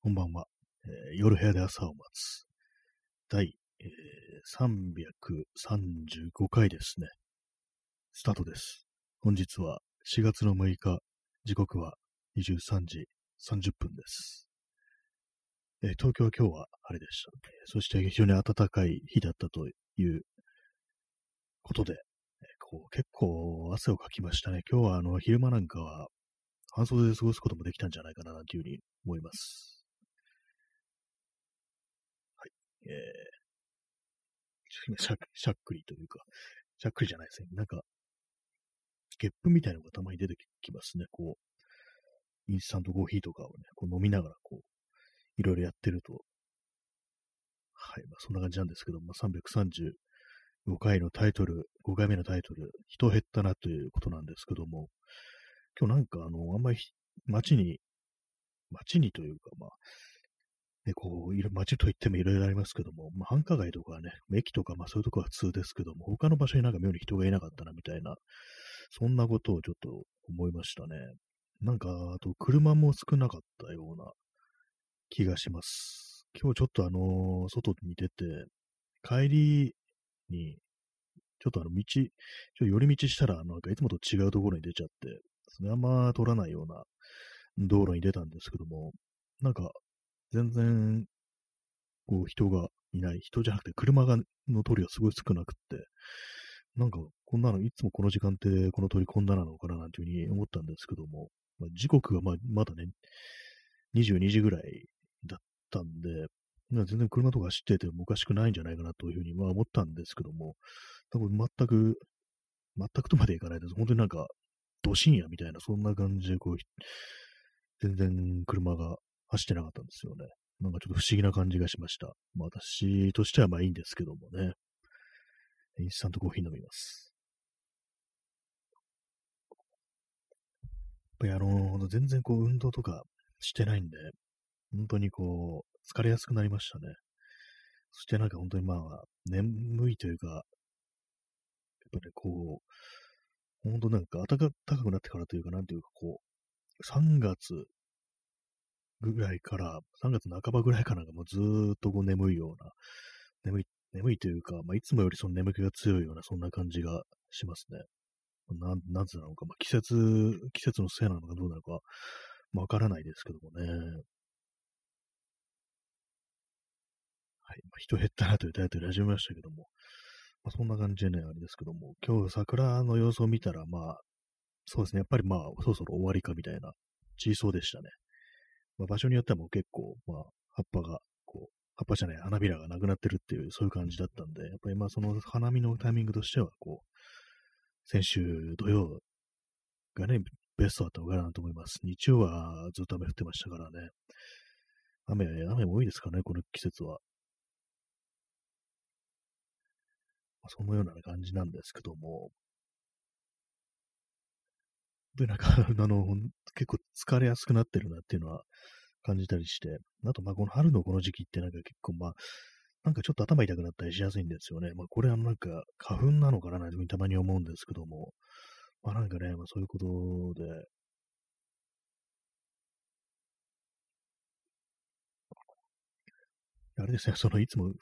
こんばんは。えー夜部屋で朝を待つ。第、えー335回ですね。スタートです。本日は4月の6日、時刻は23時30分です。えー東京は今日は晴れでした。そして非常に暖かい日だったということで、えこう結構汗をかきましたね。今日はあの昼間なんかは半袖で過ごすこともできたんじゃないかなというふうに思います。えー、しゃしゃっくりというか、しゃっくりじゃないですね。なんか、ゲップみたいなのがたまに出てきますね。こう、インスタントコーヒーとかをね、こう飲みながら、こう、いろいろやってると、はい、まあそんな感じなんですけど、まあ、335回のタイトル、5回目のタイトル、人減ったなということなんですけども、今日なんかあの、あんまり街に、街にというか、まあ、ね、こう、いろ街といってもいろいろありますけども、まあ、繁華街とかね、駅とか、まあそういうとこは普通ですけども、他の場所になんか妙に人がいなかったな、みたいな、そんなことをちょっと思いましたね。なんか、あと、車も少なかったような気がします。今日ちょっとあのー外に出て、帰りに、ちょっとあの道、ちょ寄り道したら、なんかいつもと違うところに出ちゃって、それあんま通らないような道路に出たんですけども、なんか、全然、こう、人がいない。人じゃなくて、車が、の通りがすごい少なくって、なんか、こんなの、いつもこの時間って、この通りこんななのかな、なんていうふうに思ったんですけども、まあ、時刻がまあまだね、22時ぐらいだったんで、全然車とか走っててもおかしくないんじゃないかなというふうにまあ思ったんですけども、多分全く、全くとまでいかないです。本当になんか、ど深夜みたいな、そんな感じで、こう、全然車が走ってなかったんですよね。なんかちょっと不思議な感じがしました。まあ私としてはまあいいんですけどもね。インスタントコーヒー飲みます。やっぱりあの全然こう運動とかしてないんで、本当にこう、疲れやすくなりましたね。そしてなんか本当にまあ、眠いというか、やっぱね、こう、本当なんか暖かくなってからというか、なんていうかこう、3月ぐらいから、3月半ばぐらいからがもうずーっとこう眠いような、眠い、眠いというか、まあ、いつもよりその眠気が強いような、そんな感じがしますね。な、なんつうのか、まあ、季節、季節のせいなのかどうなのか、わからないですけどもね。はい。まあ、人減ったなというタイトルで始めましたけども、まあ、そんな感じでね、あれですけども、今日桜の様子を見たら、まあ、そうですね、やっぱりまあ、そろそろ終わりかみたいな、小そうでしたね。まあ、場所によってはもう結構、まあ、葉っぱが、こう、葉っぱじゃない、花びらがなくなってるっていう、そういう感じだったんで、やっぱりまあ、その花見のタイミングとしては、こう、先週土曜がね、ベストだったのかなと思います。日曜はずっと雨降ってましたからね。雨、雨も多いですかね、この季節は。まあ、そのような感じなんですけども。で、なんか、あの、結構疲れやすくなってるなっていうのは感じたりして、あと、まあ、この春のこの時期ってなんか結構、まあ、なんかちょっと頭痛くなったりしやすいんですよね。まあ、これはなんか花粉なのかななんていうふうにたまに思うんですけども、まあ、なんかね、まあ、そういうことで、あれですね、そのいつも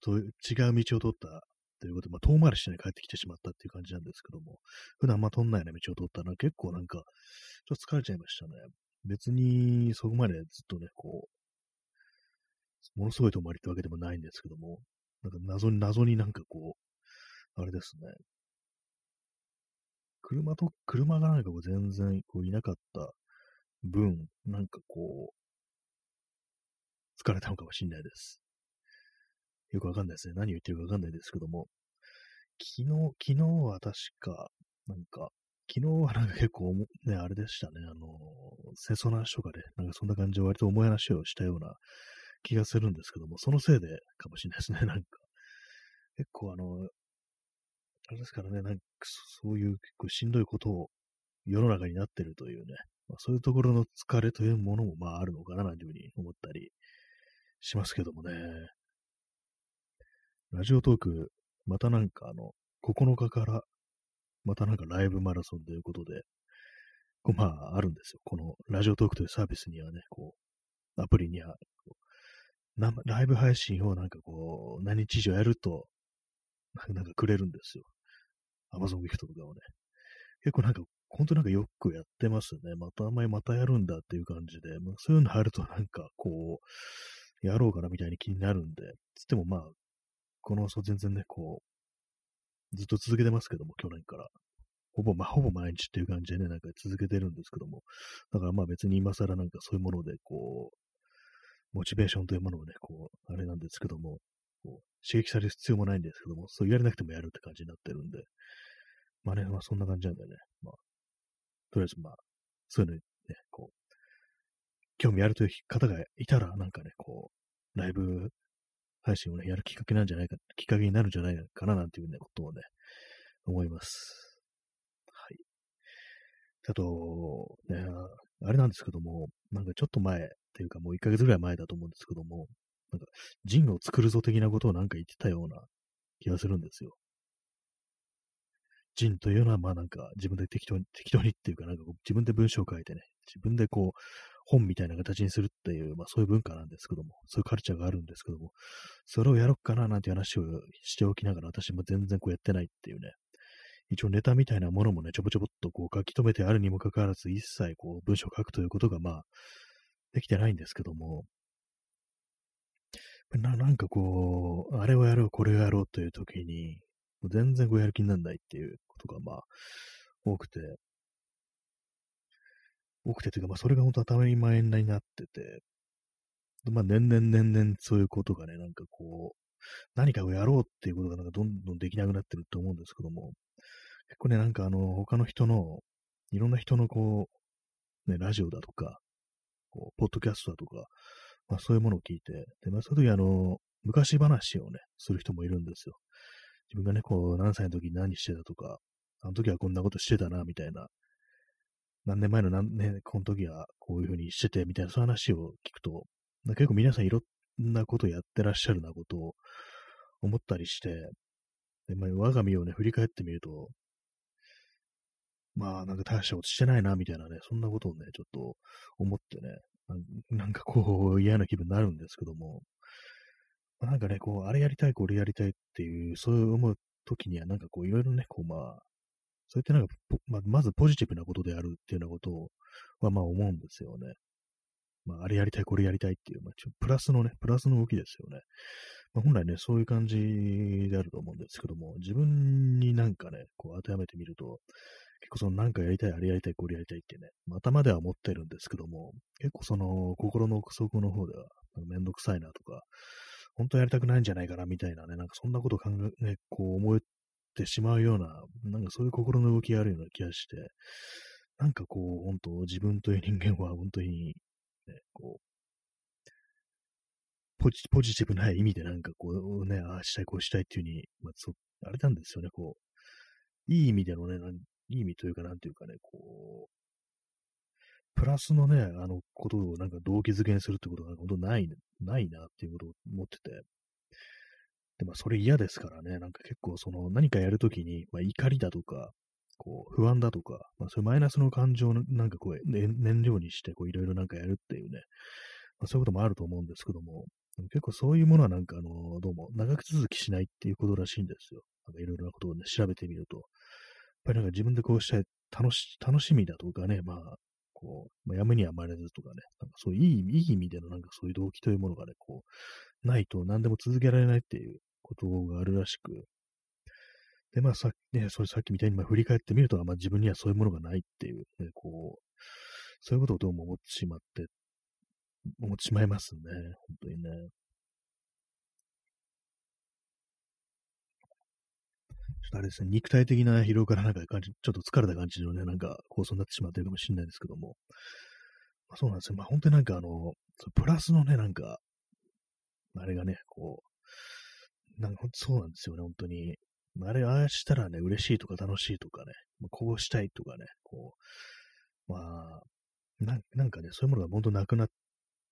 と違う道を通ったということで、まあ、遠回りしてね、帰ってきてしまったっていう感じなんですけども、普段あんま通んないような道を通ったら結構なんか、ちょっと疲れちゃいましたね。別にそこまでずっとね、こう、ものすごい遠回りってわけでもないんですけども、なんか謎に謎になんかこう、あれですね。車と、車がなんかこう全然こういなかった分、なんかこう、疲れたのかもしれないです。よくわかんないですね。何を言ってるかわかんないですけども、昨日、昨日は確か、なんか、昨日はなんか結構、ね、あれでしたね。あの、戦争の話とかで、なんかそんな感じで割と重い話をしたような気がするんですけども、そのせいでかもしれないですね。なんか、結構あの、あれですからね、なんかそういう結構しんどいことを世の中になってるというね、まあ、そういうところの疲れというものもまああるのかななんていうふうに思ったりしますけどもね。ラジオトーク、またなんかあの、9日から、またなんかライブマラソンということで、こうまああるんですよ。このラジオトークというサービスにはね、こう、アプリには、ライブ配信をなんかこう、何日以上やると、なんかくれるんですよ。アマゾンギフトとかをね。結構なんか、本当なんかよくやってますね。また前またやるんだっていう感じで、まあ、そういうの入るとなんかこう、やろうかなみたいに気になるんで、つってもまあ、この、そう全然ね、こう、ずっと続けてますけども、去年から。ほぼ、まあ、ほぼ毎日っていう感じでね、なんか続けてるんですけども、だからまあ別に今更なんかそういうもので、こう、モチベーションというものをね、こう、あれなんですけども、こう刺激される必要もないんですけども、そう言われなくてもやるって感じになってるんで、まあね、まあそんな感じなんでね、まあ、とりあえずまあ、そういうのにね、こう、興味あるという方がいたら、なんかね、こう、ライブ配信をね、やるきっかけなんじゃないか、きっかけになるんじゃないかななんていうね、ことをね、思います。はい。あと、ね、あれなんですけども、なんかちょっと前っていうかもう1ヶ月ぐらい前だと思うんですけども、なんか、ジンを作るぞ的なことをなんか言ってたような気がするんですよ。ジンというのは、まあなんか自分で適当に、適当にっていうか、なんか自分で文章を書いてね、自分でこう、本みたいな形にするっていう、まあそういう文化なんですけども、そういうカルチャーがあるんですけども、それをやろっかななんて話をしておきながら、私も全然こうやってないっていうね、一応ネタみたいなものもね、ちょぼちょぼっとこう書き留めてあるにもかかわらず、一切こう文章を書くということが、まあ、できてないんですけども、ななんかこう、あれをやろう、これをやろうという時に、全然こうやる気にならないっていうことが、まあ、多くて、多くてというか、まあ、それが本当当たり前になってて、まあ、年々年々そういうことがね、なんかこう、何かをやろうっていうことがなんかどんどんできなくなってると思うんですけども、結構ね、なんかあの、他の人の、いろんな人のこう、ね、ラジオだとか、こう、ポッドキャストだとか、まあそういうものを聞いて、で、まあそういう時あの、昔話をね、する人もいるんですよ。自分がね、こう、何歳の時に何してたとか、あの時はこんなことしてたな、みたいな。何年前の何年、この時はこういうふうにしてて、みたいな、そういう話を聞くと、結構皆さんいろんなことやってらっしゃるなことを思ったりして、で、まあ、我が身をね、振り返ってみると、まあ、なんか大したことしてないな、みたいなね、そんなことをね、ちょっと思ってね、なんかこう、嫌な気分になるんですけども、まあ、なんかね、こう、あれやりたい、これやりたいっていう、そういう思う時には、なんかこう、いろいろね、こう、まあ、そうやってなんか、ま、まずポジティブなことであるっていうようなことを、はまあ思うんですよね。まあ、あれやりたい、これやりたいっていう、まあ、ちょプラスのね、プラスの動きですよね。まあ、本来ね、そういう感じであると思うんですけども、自分になんかね、こう当てはめてみると、結構そのなんかやりたい、あれやりたい、これやりたいってね、頭では思ってるんですけども、結構その心の奥底の方では、めんどくさいなとか、本当はやりたくないんじゃないかなみたいなね、なんかそんなこと考え、ね、こう思ってしまうような、なんかそういう心の動きがあるような気がして、なんかこう、本当自分という人間は本当に、ね、こう、ポジポジティブな意味でなんかこうね、ああしたい、こうしたいっていうふうに、まあ、そあれなんですよね、こう、いい意味でのね、いい意味というか、なんていうかね、こう、プラスのね、あのことをなんか動機づけにするってことが本当ない、ないなっていうことを思ってて。で、まあそれ嫌ですからね、なんか結構その何かやるときに、まあ怒りだとか、こう不安だとか、まあそういうマイナスの感情をなんかこう燃料にしてこういろいろなんかやるっていうね、まあ、そういうこともあると思うんですけども、結構そういうものはなんかあの、どうも長く続きしないっていうことらしいんですよ。なんかいろいろなことをね、調べてみると。やっぱりなんか自分でこうしたい楽し、楽しみだとかね、まあ、こう、まあ、やむにやまれずとかね、なんかそういういいい意味でのなんかそういう動機というものがね、こう、ないと何でも続けられないっていうことがあるらしく、で、まあさっきね、それさっきみたいにまあ振り返ってみると、まあ自分にはそういうものがないっていう、ね、こう、そういうことをどうも思ってしまって、思ってしまいますね、本当にね。あれですね、肉体的な疲労からなんか感じ、ちょっと疲れた感じのね、なんか放送になってしまってるかもしれないですけども、まあ、そうなんですよ。まあ本当になんかあの、プラスのね、なんか、あれがね、こう、なんかそうなんですよね、本当に。あれ、ああしたらね、嬉しいとか楽しいとかね、まあ、こうしたいとかね、こう、まあ、なんかね、そういうものが本当なくなっ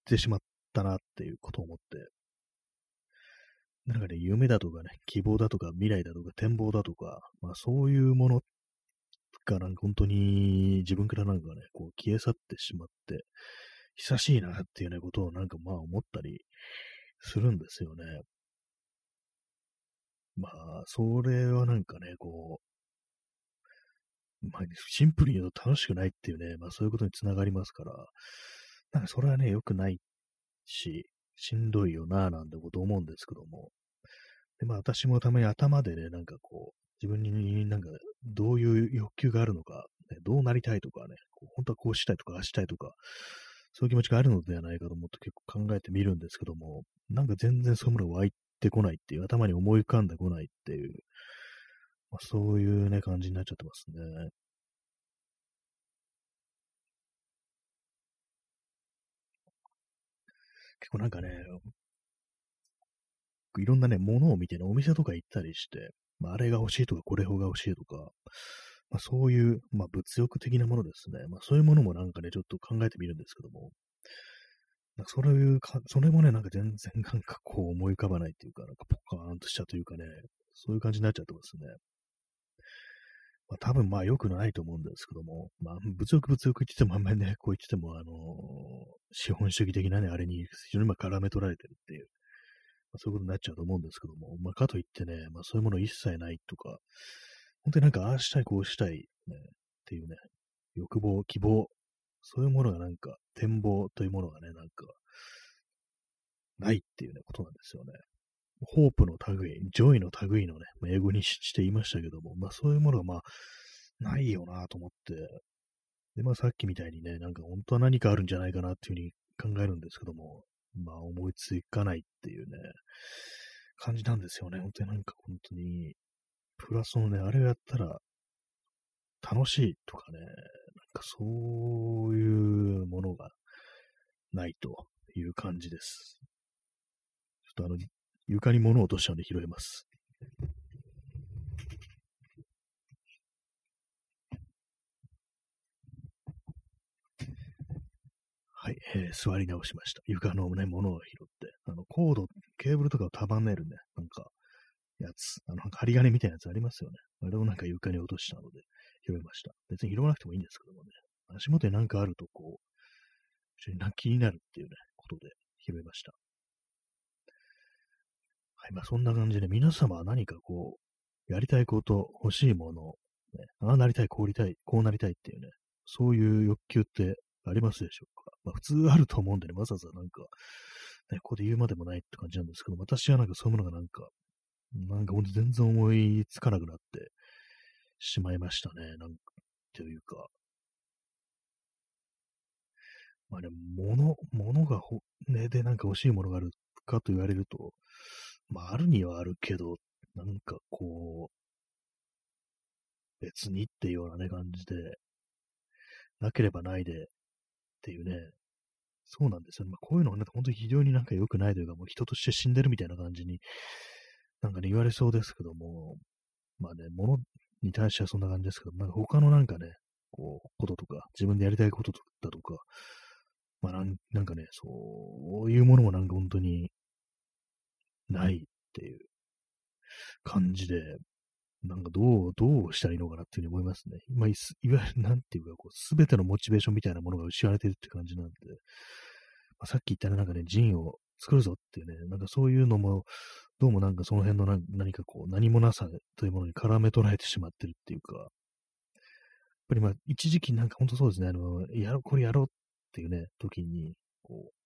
てしまったなっていうことを思って、なんかね、夢だとかね、希望だとか、未来だとか、展望だとか、まあそういうものがなんか本当に自分からなんかね、こう消え去ってしまって久しいなっていうね、ことをなんかまあ思ったりするんですよね。まあ、それはなんかね、こう、まあ、シンプルに言うと楽しくないっていうね、まあそういうことにつながりますから、なんかそれはね、良くないし、しんどいよなぁなんてこと思うんですけども。で、まあ私もたまに頭でね、なんかこう、自分になんかどういう欲求があるのか、ね、どうなりたいとかね、こう本当はこうしたいとか、ああしたいとか、そういう気持ちがあるのではないかと思って結構考えてみるんですけども、なんか全然そういうものが湧いてこないっていう、頭に思い浮かんでこないっていう、まあ、そういうね、感じになっちゃってますね。結構なんかね、いろんなね、ものを見てね、お店とか行ったりして、まあ、あれが欲しいとか、これが欲しいとか、まあ、そういう、まあ、物欲的なものですね。まあ、そういうものもなんかね、ちょっと考えてみるんですけども、なんかそういうか、それもね、なんか全然なんかこう思い浮かばないっていうか、なんかポカーンとしちゃうというかね、そういう感じになっちゃってますね。まあ、多分まあ良くないと思うんですけども、まあ物欲物欲言ってもあんまりね、こう言っててもあのー、資本主義的なね、あれに非常にま絡め取られてるっていう、まあ、そういうことになっちゃうと思うんですけども、まあかといってね、まあそういうもの一切ないとか、本当になんかああしたいこうしたい、ね、っていうね、欲望、希望、そういうものがなんか、展望というものがね、なんか、ないっていうね、ことなんですよね。 hope の類、 joy の類のね、英語にしていましたけども、まあそういうものがまあ、ないよなと思って、で、まあさっきみたいにね、なんか本当は何かあるんじゃないかなっていうふうに考えるんですけども、まあ思いつかないっていうね、感じなんですよね。本当になんか本当に、プラスのね、あれをやったら楽しいとかね、なんかそういうものがないという感じです。ちょっとあの、床に物を落としたので拾います。はい、えー、座り直しました。床のね、物を拾って、あの、コード、ケーブルとかを束ねるね、なんか、やつ、あの、針金みたいなやつありますよね。あれをなんか床に落としたので、拾いました。別に拾わなくてもいいんですけどもね。足元になんかあると、こう、非常に気になるっていうね、ことで拾いました。はい、まあそんな感じで、皆様は何かこう、やりたいこと、欲しいもの、ね、ああなりたい、こうりたい、こうなりたいっていうね、そういう欲求ってありますでしょうか？まあ普通あると思うんでね、わざわざなんか、ね、ここで言うまでもないって感じなんですけど、私はなんかそういうものがなんか、なんかほんと全然思いつかなくなってしまいましたね。なんか、というか。まあね、物、物がほ、ね、でなんか欲しいものがあるかと言われると、まああるにはあるけど、なんかこう、別にっていうようなね、感じで、なければないでっていうね、そうなんですよね。まあ、こういうのはね、本当に非常になんか良くないというか、もう人として死んでるみたいな感じになんかね、言われそうですけども、まあね、物に対してはそんな感じですけど、なんか他のなんかね、こう、こととか、自分でやりたいことだとか、まあなんなんかね、そういうものもなんか本当にないっていう感じで、なんかどう、どうしたらいいのかなっていうふうに思いますね。まあ、いわゆる、なんていうか、こう、すべてのモチベーションみたいなものが失われてるって感じなんで、まあ、さっき言ったね、なんかね、ジンを作るぞっていうね、なんかそういうのも、どうもなんかその辺の何かこう、何もなさというものに絡め捉えてしまってるっていうか、やっぱりまあ、一時期なんか本当そうですね、あの、やろ、これやろうっていうね、時に、こう、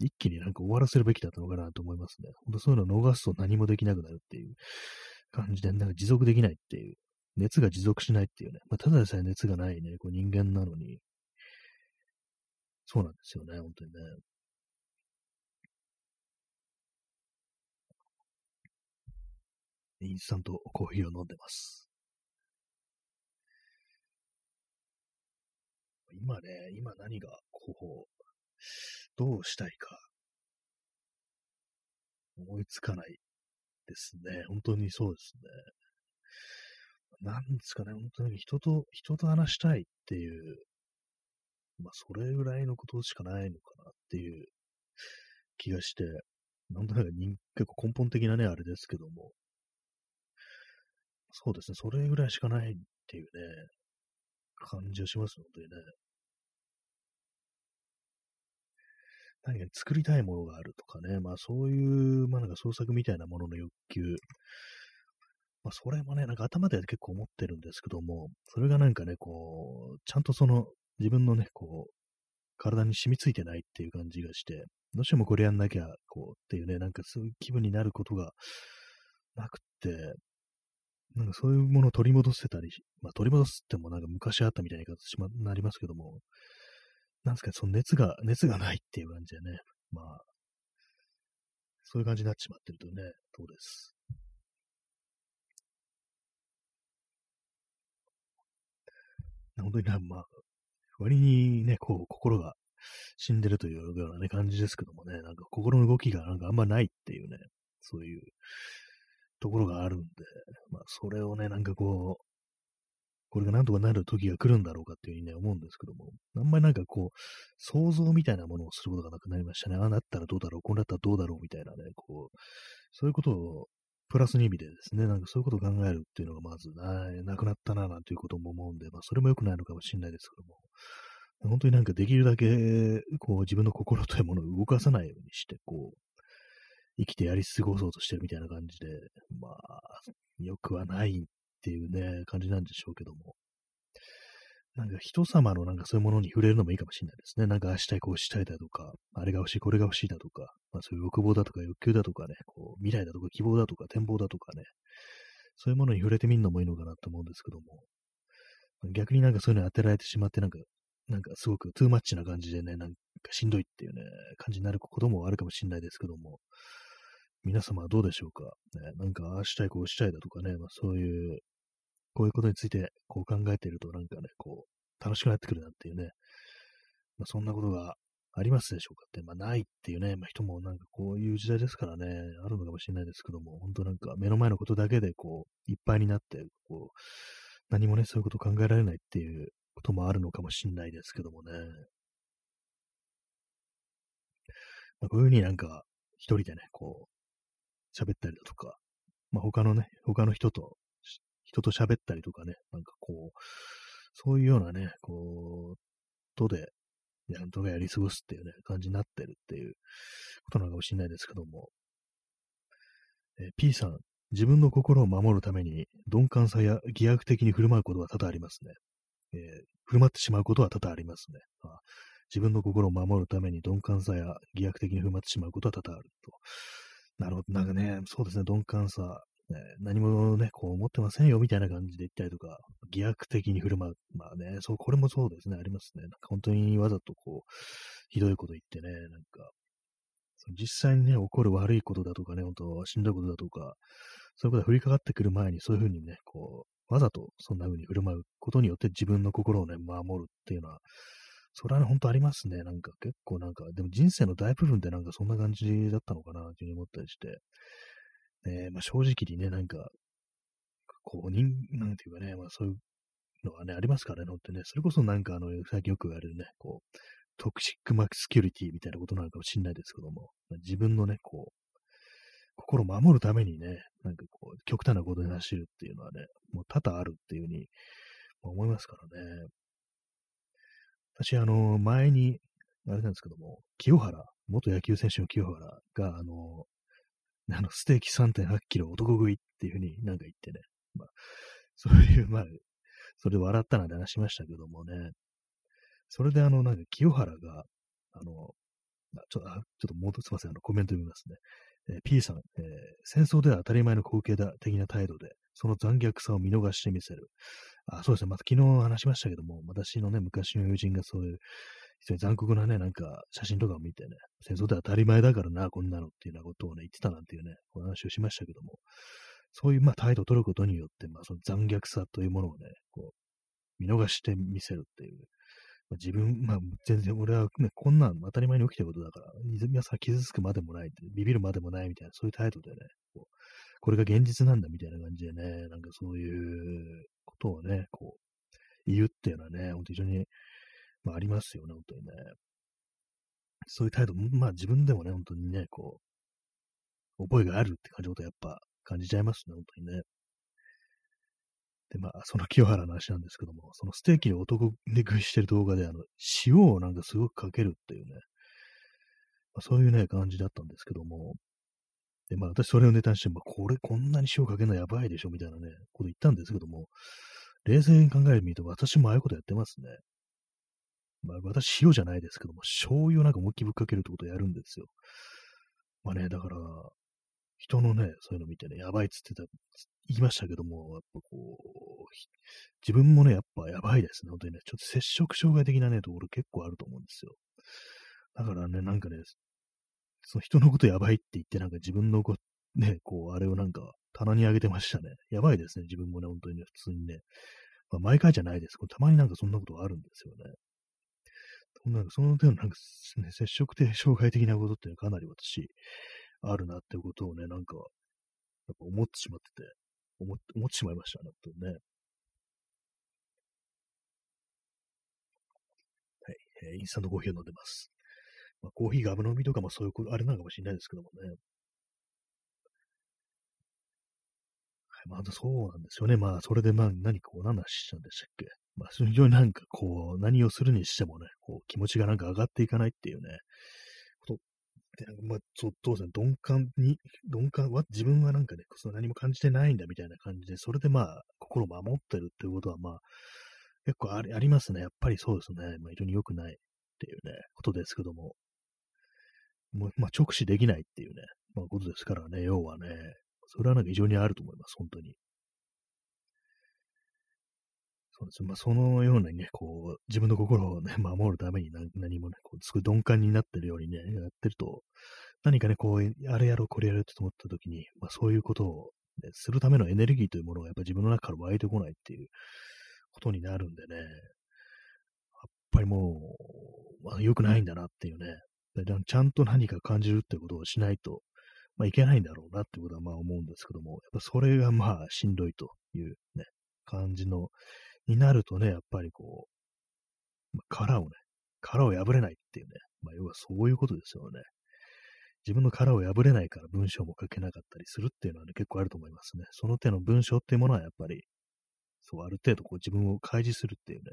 一気になんか終わらせるべきだったのかなと思いますね。本当そういうのを逃すと何もできなくなるっていう感じで、なんか持続できないっていう、熱が持続しないっていうね、まあ、ただでさえ熱がないね、こう人間なのに、そうなんですよね、本当にね。インスタントコーヒーを飲んでます。今ね、今何が、こう、どうしたいか、思いつかないですね。本当にそうですね。なんですかね、本当に人と、人と話したいっていう、まあ、それぐらいのことしかないのかなっていう。気がして、なんとなく結構根本的なね、あれですけども、そうですね、それぐらいしかないっていうね、感じがします、本当にね。何か作りたいものがあるとかね、まあそういう、まあなんか創作みたいなものの欲求、まあそれもね、なんか頭で結構思ってるんですけども、それがなんかね、こう、ちゃんとその自分のね、こう、体に染みついてないっていう感じがして、どうしてもこれやんなきゃ、こうっていうね、なんかそういう気分になることがなくって、なんかそういうものを取り戻せたり、まあ取り戻すってもなんか昔あったみたいな言い方になりますけども、なんですか、その熱が、熱がないっていう感じでね、まあ、そういう感じになってしまってるとね、そうです。本当にな、まあ、割にね、こう、心が死んでるというようなね、感じですけどもね、なんか心の動きがなんかあんまないっていうね、そういうところがあるんで、まあ、それをね、なんかこう、これがなんとかなる時が来るんだろうかっていうふうにね、思うんですけども、あんまりなんかこう、想像みたいなものをすることがなくなりましたね。ああなったらどうだろう、こうなったらどうだろうみたいなね、こう、そういうことをプラスに意味でですね、なんかそういうことを考えるっていうのがまずななくなったな、なんていうことも思うんで、まあそれも良くないのかもしれないですけども、本当になんかできるだけ、こう自分の心というものを動かさないようにして、こう、生きてやり過ごそうとしてるみたいな感じで、まあ、良くはないっていうね、感じなんでしょうけども。なんか人様のなんかそういうものに触れるのもいいかもしれないですね。なんかああしたい、こうしたいだとか、あれが欲しい、これが欲しいだとか、まあそういう欲望だとか欲求だとかね、こう未来だとか希望だとか展望だとかね、そういうものに触れてみるのもいいのかなと思うんですけども、逆になんかそういうのに当てられてしまって、なんか、なんかすごくトゥーマッチな感じでね、なんかしんどいっていうね、感じになることもあるかもしれないですけども、皆様はどうでしょうか、ね、なんかああしたい、こうしたいだとかね、まあそういうこういうことについてこう考えているとなんかね、こう、楽しくなってくるなっていうね、まあ、そんなことがありますでしょうかって、まあないっていうね、まあ人もなんかこういう時代ですからね、あるのかもしれないですけども、本当なんか目の前のことだけでこう、いっぱいになって、こう、何もね、そういうこと考えられないっていうこともあるのかもしれないですけどもね。まあ、こういうふうになんか、一人でね、こう、喋ったりだとか、まあ他のね、他の人と人と喋ったりとかね、なんかこう、そういうようなね、こう、とで、なんとかやり過ごすっていうね、感じになってるっていうことなのかもしれないですけども、え、P さん、自分の心を守るために鈍感さや偽悪的に振る舞うことは多々ありますね。えー、振る舞ってしまうことは多々ありますね。あ自分の心を守るために鈍感さや偽悪的に振る舞ってしまうことは多々あると。なるほど。なんかね、そうですね、鈍感さ。ね、何もね、こう思ってませんよみたいな感じで言ったりとか、疑惑的に振る舞う。まあね、そう、これもそうですね、ありますね。なんか本当にわざとこう、ひどいこと言ってね、なんか、実際にね、起こる悪いことだとかね、本当しんどいことだとか、そういうことが降りかかってくる前に、そういうふうにね、こう、わざとそんな風に振る舞うことによって自分の心をね、守るっていうのは、それはね、本当ありますね。なんか結構なんか、でも人生の大部分ってなんかそんな感じだったのかな、というふうに思ったりして、えまあ、正直にね、なんか、こう、人、なんていうかね、まあそういうのがね、ありますからね、ってね、それこそなんかあの、最近よく言われるね、こう、トクシックマスキュリティみたいなことなのかもしれないですけども、まあ、自分のね、こう、心を守るためにね、なんかこう、極端なことに走るっていうのはね、もう多々あるっていうふうに思いますからね。私、あの、前に、あれなんですけども、清原、元野球選手の清原が、あの、あの、ステーキ3.8キロ男食いっていうふうになんか言ってね、まあ、そういう、まあ、それで笑ったなんて話しましたけどもね、それであの、なんか清原が、あの、あちょっと、あちょっともうすいません、あの、コメント読みますね。えー、P さん、えー、戦争では当たり前の光景だ的な態度で、その残虐さを見逃してみせる。あ、そうですね。また昨日話しましたけども、私のね、昔の友人がそういう非常に残酷なね、なんか写真とかを見てね、戦争で当たり前だからな、こんなのっていうようなことをね、言ってたなんていうね、お話をしましたけども、そういうまあ態度を取ることによって、まあその残虐さというものをね、こう、見逃してみせるっていう。まあ、自分、まあ全然俺はね、こんなん当たり前に起きてることだから、皆さん傷つくまでもない、ビビるまでもないみたいな、そういう態度でね、こうこれが現実なんだみたいな感じでね、なんかそういうことをね、こう、言うっていうのはね、本当非常にまあ、ありますよね、本当にね。そういう態度、まあ自分でもね、本当にね、こう、覚えがあるって感じのことやっぱ感じちゃいますね、本当にね。で、まあ、その清原の話なんですけども、そのステーキで男で食いしてる動画で、あの、塩をなんかすごくかけるっていうね、まあ、そういうね、感じだったんですけども、で、まあ私それをネタにして、まあこれこんなに塩かけるのやばいでしょみたいなね、こと言ったんですけども、冷静に考えてみると私もああいうことやってますね。まあ私塩じゃないですけども、醤油をなんか思いっきりぶっかけるってことをやるんですよ。まあね、だから、人のね、そういうの見てね、やばいっつってた、言いましたけども、やっぱこう、自分もね、やっぱやばいですね、本当にね、ちょっと接触障害的なね、ところ結構あると思うんですよ。だからね、なんかね、その人のことやばいって言って、なんか自分のこ、ね、こう、あれをなんか棚にあげてましたね。やばいですね、自分もね、本当にね、普通にね。まあ、毎回じゃないです。たまになんかそんなことがあるんですよね。なんかその手のなんか、ね、接触的障害的なことっていうのはかなり私、あるなってことをね、なんか、やっぱ思ってしまってて、思思ってしまいましたね、本当ね。はい、えー、インスタントコーヒーを飲んでます。まあ、コーヒーがぶ飲みとかもそういうこと、あれなのかもしれないですけどもね。はい、まあ、そうなんですよね。まあ、それでまあ、何こう、何の話したんでしたっけ？まあ、非常になんかこう、何をするにしてもね、こう、気持ちがなんか上がっていかないっていうね、ことで、まあ、そう当然、鈍感に、鈍感は、自分はなんかね、その何も感じてないんだみたいな感じで、それでまあ、心を守ってるっていうことは、まあ、結構ありありますね。やっぱりそうですね。まあ、非常に良くないっていうね、ことですけども、もう、まあ、直視できないっていうね、まあ、ことですからね、要はね、それはなんか非常にあると思います、本当に。そうです。まあ、そのようなね、こう、自分の心をね、守るために何何もね、こう、すごい鈍感になってるようにね、やってると、何かね、こう、あれやろう、これやろうって思った時に、まあ、そういうことを、ね、するためのエネルギーというものがやっぱ自分の中から湧いてこないっていうことになるんでね、やっぱりもう、まあ、良くないんだなっていうね、ちゃんと何か感じるってことをしないと、まあ、いけないんだろうなってことはまあ思うんですけども、やっぱそれがまあしんどいというね、感じの、になるとね、やっぱりこう、まあ、殻をね、殻を破れないっていうね、まあ要はそういうことですよね。自分の殻を破れないから文章も書けなかったりするっていうのはね、結構あると思いますね。その手の文章っていうものはやっぱり、そう、ある程度こう自分を開示するっていうね、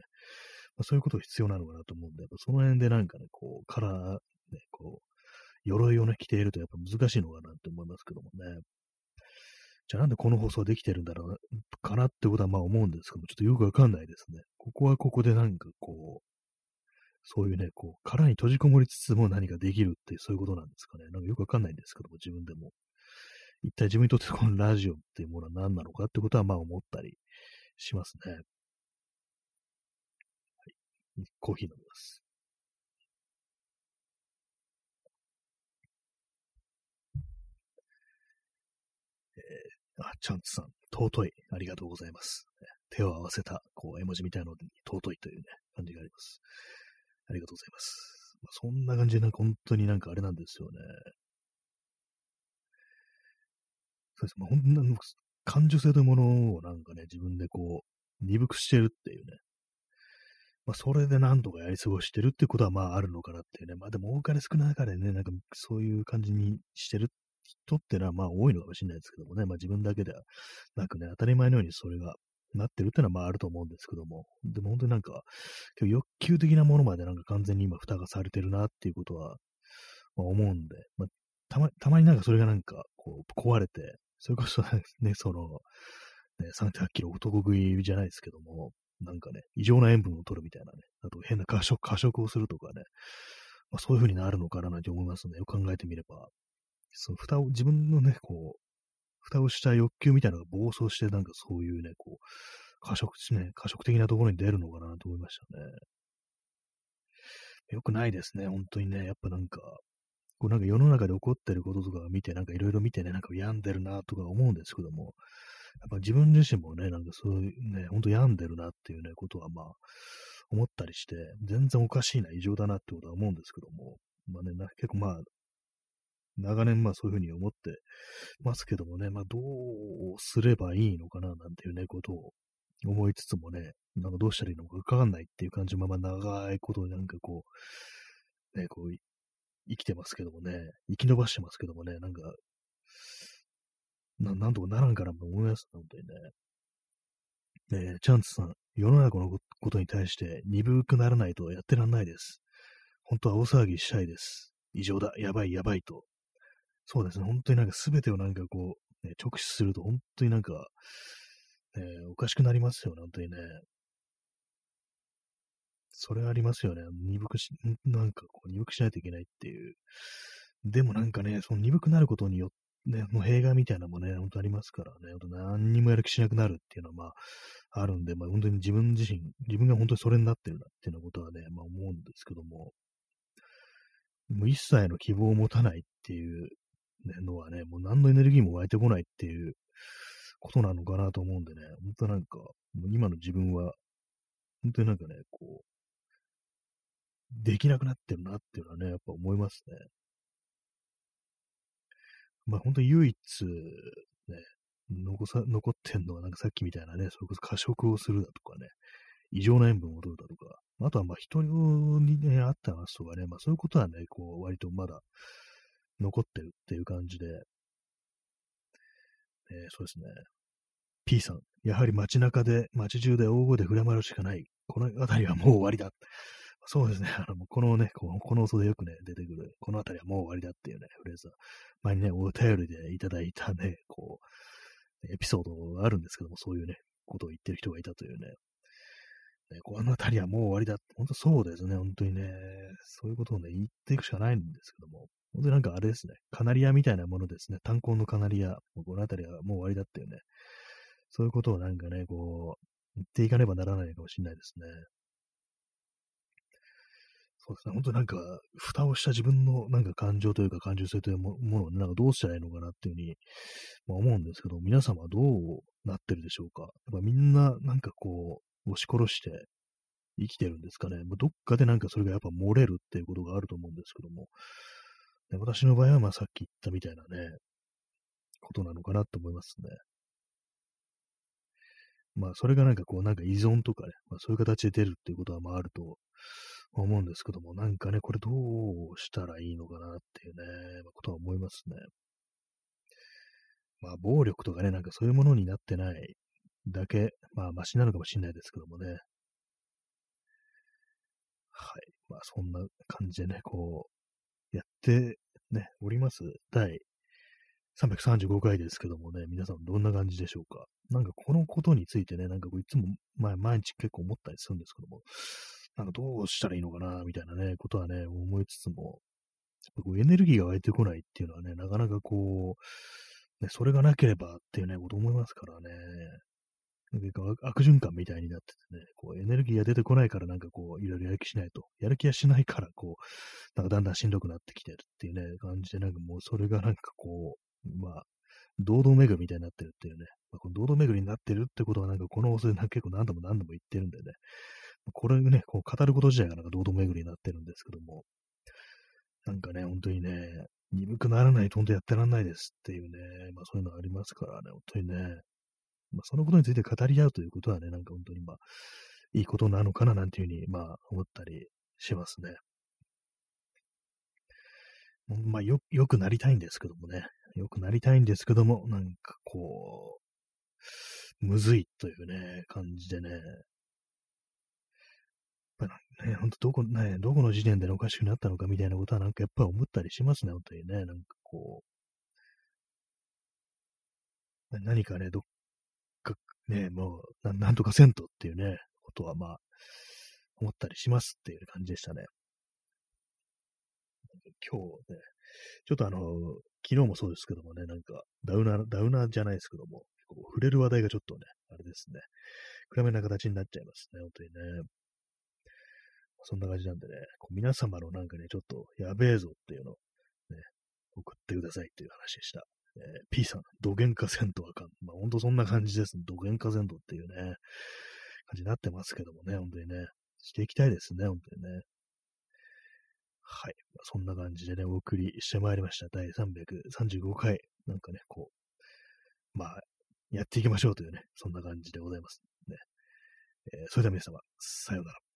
まあ、そういうことが必要なのかなと思うんで、やっぱその辺でなんかね、こう、殻、ね、こう、鎧をね、着ているとやっぱ難しいのかなって思いますけどもね。じゃあなんでこの放送できてるんだろうかなってことはまあ思うんですけども、ちょっとよくわかんないですね。ここはここでなんかこう、そういうね、こう、殻に閉じこもりつつも何かできるってそういうことなんですかね。なんかよくわかんないんですけども、自分でも。一体自分にとってこのラジオっていうものは何なのかってことはまあ思ったりしますね。はい。コーヒー飲みます。あ、チャンツさん、尊い。ありがとうございます。手を合わせた、こう、絵文字みたいなのに尊いというね、感じがあります。ありがとうございます。まあ、そんな感じで、なんか本当になんかあれなんですよね。そうです。まあ、ほんな感受性というものをなんかね、自分でこう、鈍くしてるっていうね。まあ、それで何とかやり過ごしてるってことはまああるのかなっていうね。まあでも多かれ少ない中でね、なんかそういう感じにしてる人ってのはまあ多いのかもしれないですけどもね、まあ自分だけではなくね、当たり前のようにそれがなってるってのはまああると思うんですけども、でも本当になんか、欲求的なものまでなんか完全に今蓋がされてるなっていうことは、まあ、思うんで、まあ、たま、たまになんかそれがなんかこう壊れて、それこそね、その、ね、300キロ男食いじゃないですけども、なんかね、異常な塩分を取るみたいなね、あと変な過食過食をするとかね、まあ、そういう風になるのかななんて思いますね。よく考えてみれば。その蓋を、自分のね、こう、蓋をした欲求みたいなのが暴走して、なんかそういうね、こう、過食ね、過食的なところに出るのかなと思いましたね。よくないですね、本当にね。やっぱなんか、こうなんか世の中で起こってることとか見て、なんかいろいろ見てね、なんか病んでるなとか思うんですけども、やっぱ自分自身もね、なんかそういうね、ほんと病んでるなっていうね、ことはまあ、思ったりして、全然おかしいな、異常だなってことは思うんですけども、まあね、結構まあ、長年まあそういうふうに思ってますけどもね、まあどうすればいいのかななんていうね、ことを思いつつもね、なんかどうしたらいいのかわかんないっていう感じまま長いことなんかこう、ね、こう、生きてますけどもね、生き延ばしてますけどもね、なんか、ななんとかならんからと思います、本当にね。ねチャンツさん、世の中のことに対して鈍くならないとやってらんないです。本当は大騒ぎしたいです。異常だ、やばい、やばいと。そうですね、本当になんか全てをなんかこう、ね、直視すると本当になんか、ね、おかしくなりますよね、本当にね。それありますよね。鈍くし、なんかこう、鈍くしないといけないっていう。でもなんかね、その鈍くなることによって、ね、もう弊害みたいなのもね、本当ありますからね、本当何にもやる気しなくなるっていうのは、まあ、あるんで、まあ、本当に自分自身、自分が本当にそれになってるなっていうようなことはね、まあ思うんですけども、もう一切の希望を持たないっていう、のはね、もう何のエネルギーも湧いてこないっていうことなのかなと思うんでね、本当なんか、もう今の自分は、本当になんかね、こう、できなくなってるなっていうのはね、やっぱ思いますね。まあ本当に唯一、ね、残さ、残ってんのはなんかさっきみたいなね、それこそ過食をするだとかね、異常な塩分を取るだとか、あとはまあ人にね、あった話とかね、まあそういうことはね、こう割とまだ残ってるっていう感じで、えー、そうですね。P さん、やはり街中で、街中で大声で振れ回るしかない。この辺りはもう終わりだ。そうですね。あの、このね、このこの音でよくね、出てくる、この辺りはもう終わりだっていうね、フレーズは、前にね、お便りでいただいたね、こう、エピソードがあるんですけども、そういうね、ことを言ってる人がいたというね、ねこの辺りはもう終わりだって、本当そうですね、本当にね、そういうことをね、言っていくしかないんですけども、本当になんかあれですね、カナリアみたいなものですね、炭鉱のカナリア、この辺りはもう終わりだっていうね、そういうことをなんかね、こう、言っていかねばならないかもしれないですね。そうですね、本当になんか、蓋をした自分のなんか感情というか感受性というものを、ね、なんかどうしたらいいのかなっていうふうに、ま、思うんですけど、皆様どうなってるでしょうか。やっぱみんななんかこう、押し殺して生きてるんですかね。どっかでなんかそれがやっぱ漏れるっていうことがあると思うんですけども、ね、私の場合はまあさっき言ったみたいなね、ことなのかなと思いますね。まあそれがなんかこうなんか依存とかね、まあそういう形で出るっていうことはまああると思うんですけども、なんかね、これどうしたらいいのかなっていうね、まあ、ことは思いますね。まあ、暴力とかね、なんかそういうものになってないだけ、まあ、マシなのかもしれないですけどもね。はい。まあ、そんな感じでね、こう、やってね、おります？第335回ですけどもね、皆さんどんな感じでしょうか？なんかこのことについてね、なんかこういつも、毎日結構思ったりするんですけども、なんかどうしたらいいのかな、みたいなね、ことはね、思いつつも、こうエネルギーが湧いてこないっていうのはね、なかなかこう、ね、それがなければっていうね、こと思いますからね。なんか悪循環みたいになっててね、こうエネルギーが出てこないからなんかこう、いろいろやる気しないと。やる気はしないからこう、なんかだんだんしんどくなってきてるっていうね、感じでなんかもうそれがなんかこう、まあ、堂々巡りみたいになってるっていうね、まあ、この堂々巡りになってるってことはなんかこの放送で結構何度も何度も言ってるんでね、これね、こう語ること自体がなんか堂々巡りになってるんですけども、なんかね、本当にね、鈍くならないと本当やってらんないですっていうね、まあそういうのありますからね、本当にね、まあそのことについて語り合うということはね、なんか本当にまあ、いいことなのかななんていうふうに、まあ思ったりしますね。まあよ、よくなりたいんですけどもね、よくなりたいんですけども、なんかこう、むずいというね、感じでね、やっぱね、ほんとどこ、ね、どこの時点でおかしくなったのかみたいなことはなんかやっぱり思ったりしますね、本当にね。なんかこう、何かね、どっ、ね、もう、なんとかせんとっていうね、ことはまあ、思ったりしますっていう感じでしたね。今日ね、ちょっとあの、昨日もそうですけどもね、なんか、ダウナー、ダウナーじゃないですけども、触れる話題がちょっとね、あれですね、暗めな形になっちゃいますね、本当にね。そんな感じなんでね、こう皆様のなんかね、ちょっとやべえぞっていうのをね、送ってくださいっていう話でした。えー、P さん、土幻化戦闘あかん。まあ、ほんとそんな感じです。土幻化戦闘っていうね、感じになってますけどもね、本当にね、していきたいですね、本当にね。はい。まあ、そんな感じでね、お送りしてまいりました。第335回。なんかね、こう、まあ、やっていきましょうというね、そんな感じでございます。ね。えー、それでは皆様、さようなら。